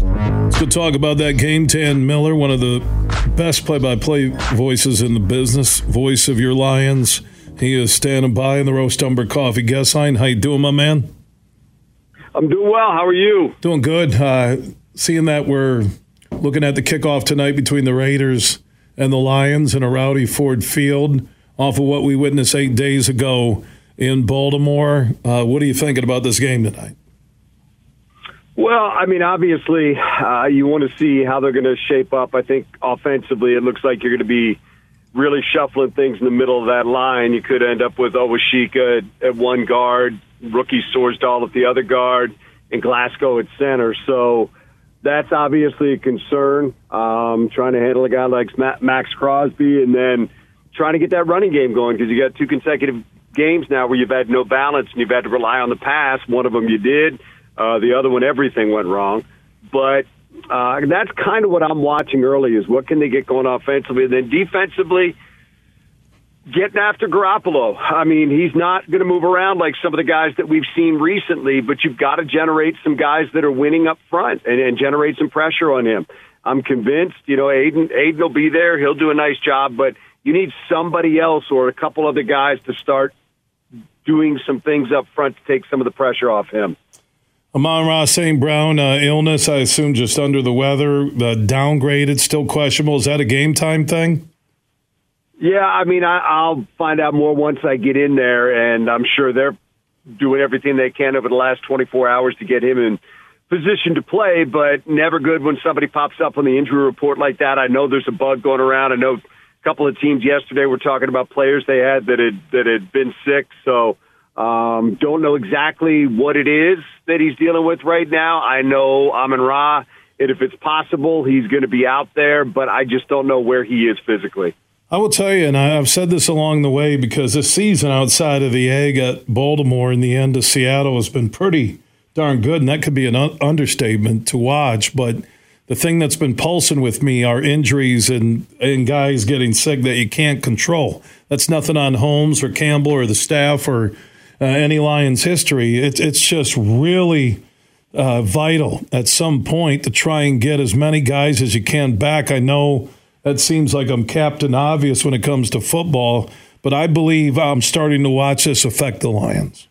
Let's go talk about that game. Dan Miller, one of the best play-by-play voices in the business, voice of your Lions. He is standing by in the Roast Umber Coffee guest line. How you doing, my man? I'm doing well. How are you? Doing good. Uh, seeing that we're looking at the kickoff tonight between the Raiders and the Lions in a rowdy Ford Field off of what we witnessed eight days ago in Baltimore. Uh, what are you thinking about this game tonight? Well, I mean, obviously, uh, you want to see how they're going to shape up. I think offensively, it looks like you're going to be really shuffling things in the middle of that line. You could end up with Awosika at, at one guard, rookie Sorsdal at the other guard, and Glasgow at center. So that's obviously a concern. Um, trying to handle a guy like Maxx Crosby, and then trying to get that running game going because you got two consecutive games now where you've had no balance and you've had to rely on the pass. One of them you did. Uh, the other one, everything went wrong. But uh, that's kind of what I'm watching early is what can they get going offensively. And then defensively, getting after Garoppolo. I mean, he's not going to move around like some of the guys that we've seen recently, but you've got to generate some guys that are winning up front and, and generate some pressure on him. I'm convinced, you know, Aiden, Aidan will be there. He'll do a nice job, but you need somebody else or a couple other guys to start doing some things up front to take some of the pressure off him. Amon-Ra St. Brown uh, illness, I assume just under the weather, the downgraded, still questionable. Is that a game time thing? Yeah, I mean, I, will find out more once I get in there, and I'm sure they're doing everything they can over the last 24 hours to get him in position to play. But never good when somebody pops up on the injury report like that. I know there's a bug going around. I know a couple of teams yesterday were talking about players they had that had that had been sick. So um, don't know exactly what it is that he's dealing with right now. I know Amon Ra, and if it's possible, he's going to be out there, but I just don't know where he is physically. I will tell you, and I've said this along the way, because this season outside of the egg at Baltimore and the end of Seattle has been pretty darn good, and that could be an understatement to watch. But the thing that's been pulsing with me are injuries and, and guys getting sick that you can't control. That's nothing on Holmes or Campbell or the staff or – uh, any Lions history. It's it's just really uh, vital at some point to try and get as many guys as you can back. I know that seems like I'm Captain Obvious when it comes to football, but I believe I'm starting to watch this affect the Lions.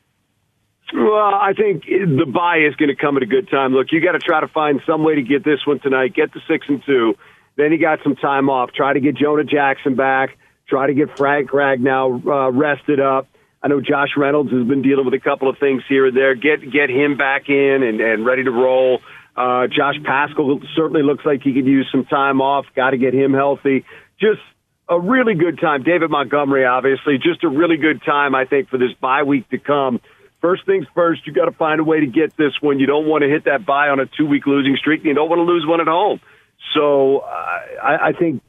Well, I think the bye is going to come at a good time. Look, you got to try to find some way to get this one tonight. Get the six and two. Then you got some time off. Try to get Jonah Jackson back. Try to get Frank Ragnow uh, rested up. I know Josh Reynolds has been dealing with a couple of things here and there. Get get him back in and, and ready to roll. Uh, Josh Paschal certainly looks like he could use some time off. Got to get him healthy. Just a really good time. David Montgomery, obviously, just a really good time, I think, for this bye week to come. First things first, you got to find a way to get this one. You don't want to hit that bye on a two week losing streak. You don't want to lose one at home. So uh, I, I think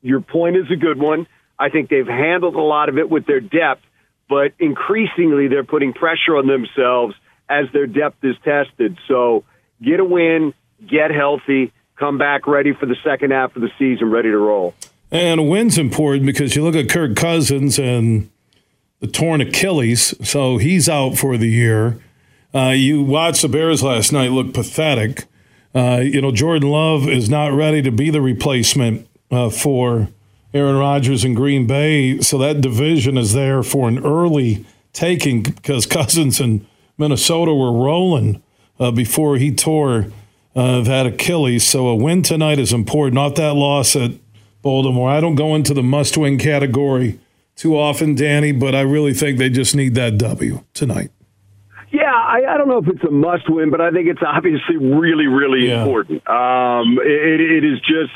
your point is a good one. I think they've handled a lot of it with their depth but increasingly they're putting pressure on themselves as their depth is tested. So get a win, get healthy, come back ready for the second half of the season, ready to roll. And a win's important because you look at Kirk Cousins and the torn Achilles, so he's out for the year. Uh, you watched the Bears last night look pathetic. Uh, you know, Jordan Love is not ready to be the replacement uh, for Aaron Rodgers in Green Bay. So that division is there for an early taking because Cousins and Minnesota were rolling uh, before he tore uh, that Achilles. So a win tonight is important, not that loss at Baltimore. I don't go into the must win category too often, Danny, but I really think they just need that W tonight. Yeah, I, I don't know if it's a must win, but I think it's obviously really, really yeah. important. Um, it, it is just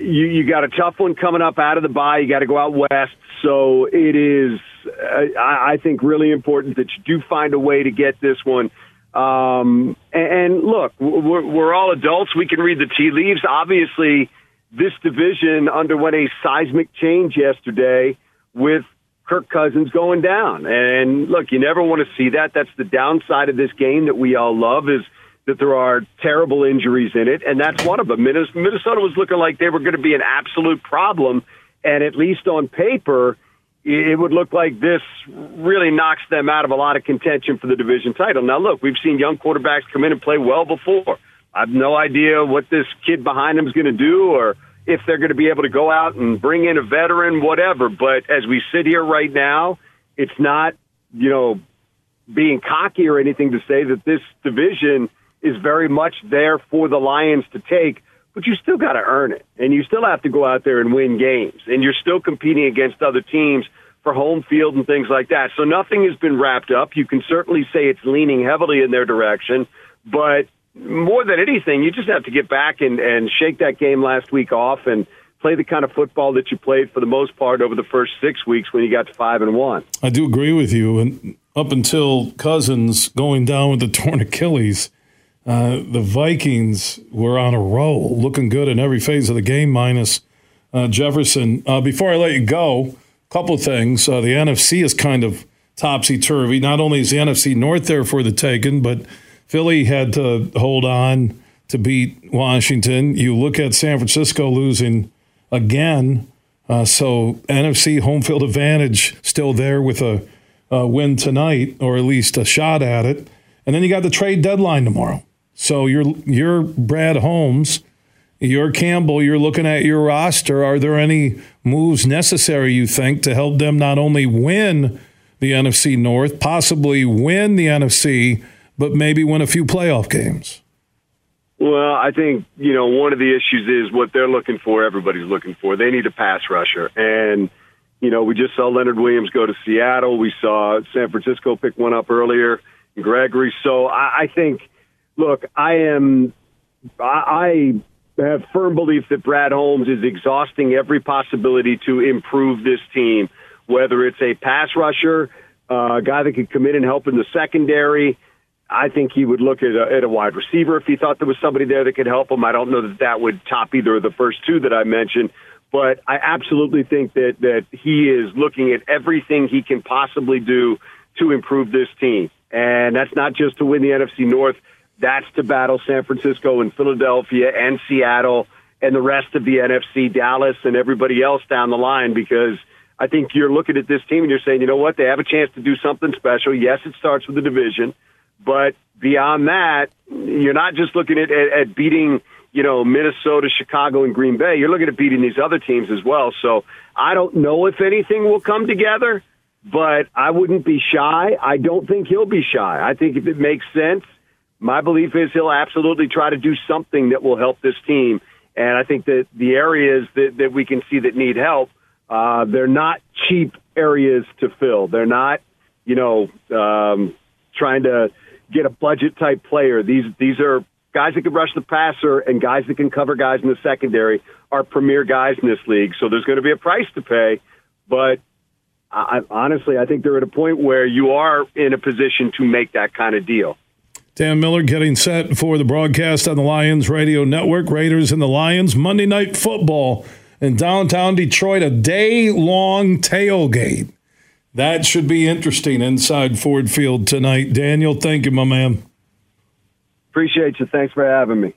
you, you got a tough one coming up out of the bye. You got to go out west. So it is, uh, I, I think, really important that you do find a way to get this one. Um, and, and look, we're, we're all adults. We can read the tea leaves. Obviously, this division underwent a seismic change yesterday with Kirk Cousins going down. And look, you never want to see that. That's the downside of this game that we all love is – that there are terrible injuries in it, and that's one of them. Minnesota was looking like they were going to be an absolute problem, and at least on paper, it would look like this really knocks them out of a lot of contention for the division title. Now, look, we've seen young quarterbacks come in and play well before. I have no idea what this kid behind him is going to do or if they're going to be able to go out and bring in a veteran, whatever. But as we sit here right now, it's not, you know, being cocky or anything to say that this division is very much there for the Lions to take, but you still got to earn it. And you still have to go out there and win games. And you're still competing against other teams for home field and things like that. So nothing has been wrapped up. You can certainly say it's leaning heavily in their direction, but more than anything, you just have to get back and, and shake that game last week off and play the kind of football that you played for the most part over the first six weeks when you got to five and one. I do agree with you. And up until Cousins going down with the torn Achilles, uh, the Vikings were on a roll, looking good in every phase of the game, minus uh, Jefferson. Uh, before I let you go, a couple things. Uh, the NFC is kind of topsy turvy. Not only is the NFC North there for the taking, but Philly had to hold on to beat Washington. You look at San Francisco losing again. Uh, so NFC home field advantage still there with a, a, win tonight, or at least a shot at it. And then you got the trade deadline tomorrow. So you're you're Brad Holmes, you're Campbell. You're looking at your roster. Are there any moves necessary you think to help them not only win the NFC North, possibly win the NFC, but maybe win a few playoff games? Well, I think, you know, one of the issues is what they're looking for, everybody's looking for. They need a pass rusher. And, you know, we just saw Leonard Williams go to Seattle. We saw San Francisco pick one up earlier, Gregory. So I, I think, look, I am, I, have firm belief that Brad Holmes is exhausting every possibility to improve this team, whether it's a pass rusher, uh, a guy that could come in and help in the secondary, I think he would look at a, at a wide receiver if he thought there was somebody there that could help him. I don't know that that would top either of the first two that I mentioned, but I absolutely think that that he is looking at everything he can possibly do to improve this team, and that's not just to win the NFC North. That's to battle San Francisco and Philadelphia and Seattle and the rest of the NFC, Dallas and everybody else down the line because. I think you're looking at this team and you're saying, you know what, they have a chance to do something special. Yes, it starts with the division. But beyond that, you're not just looking at, at, at beating, you know, Minnesota, Chicago, and Green Bay. You're looking at beating these other teams as well. So I don't know if anything will come together, but I wouldn't be shy. I don't think he'll be shy. I think if it makes sense, my belief is he'll absolutely try to do something that will help this team. And I think that the areas that, that we can see that need help, uh, they're not cheap areas to fill. They're not, you know, um, trying to get a budget type player. These these are guys that can rush the passer and guys that can cover guys in the secondary are premier guys in this league. So there's going to be a price to pay, but I, honestly, I think they're at a point where you are in a position to make that kind of deal. Dan Miller getting set for the broadcast on the Lions Radio Network. Raiders and the Lions Monday Night Football in downtown Detroit, a day long tailgate. That should be interesting inside Ford Field tonight. Daniel, thank you, my man. Appreciate you. Thanks for having me.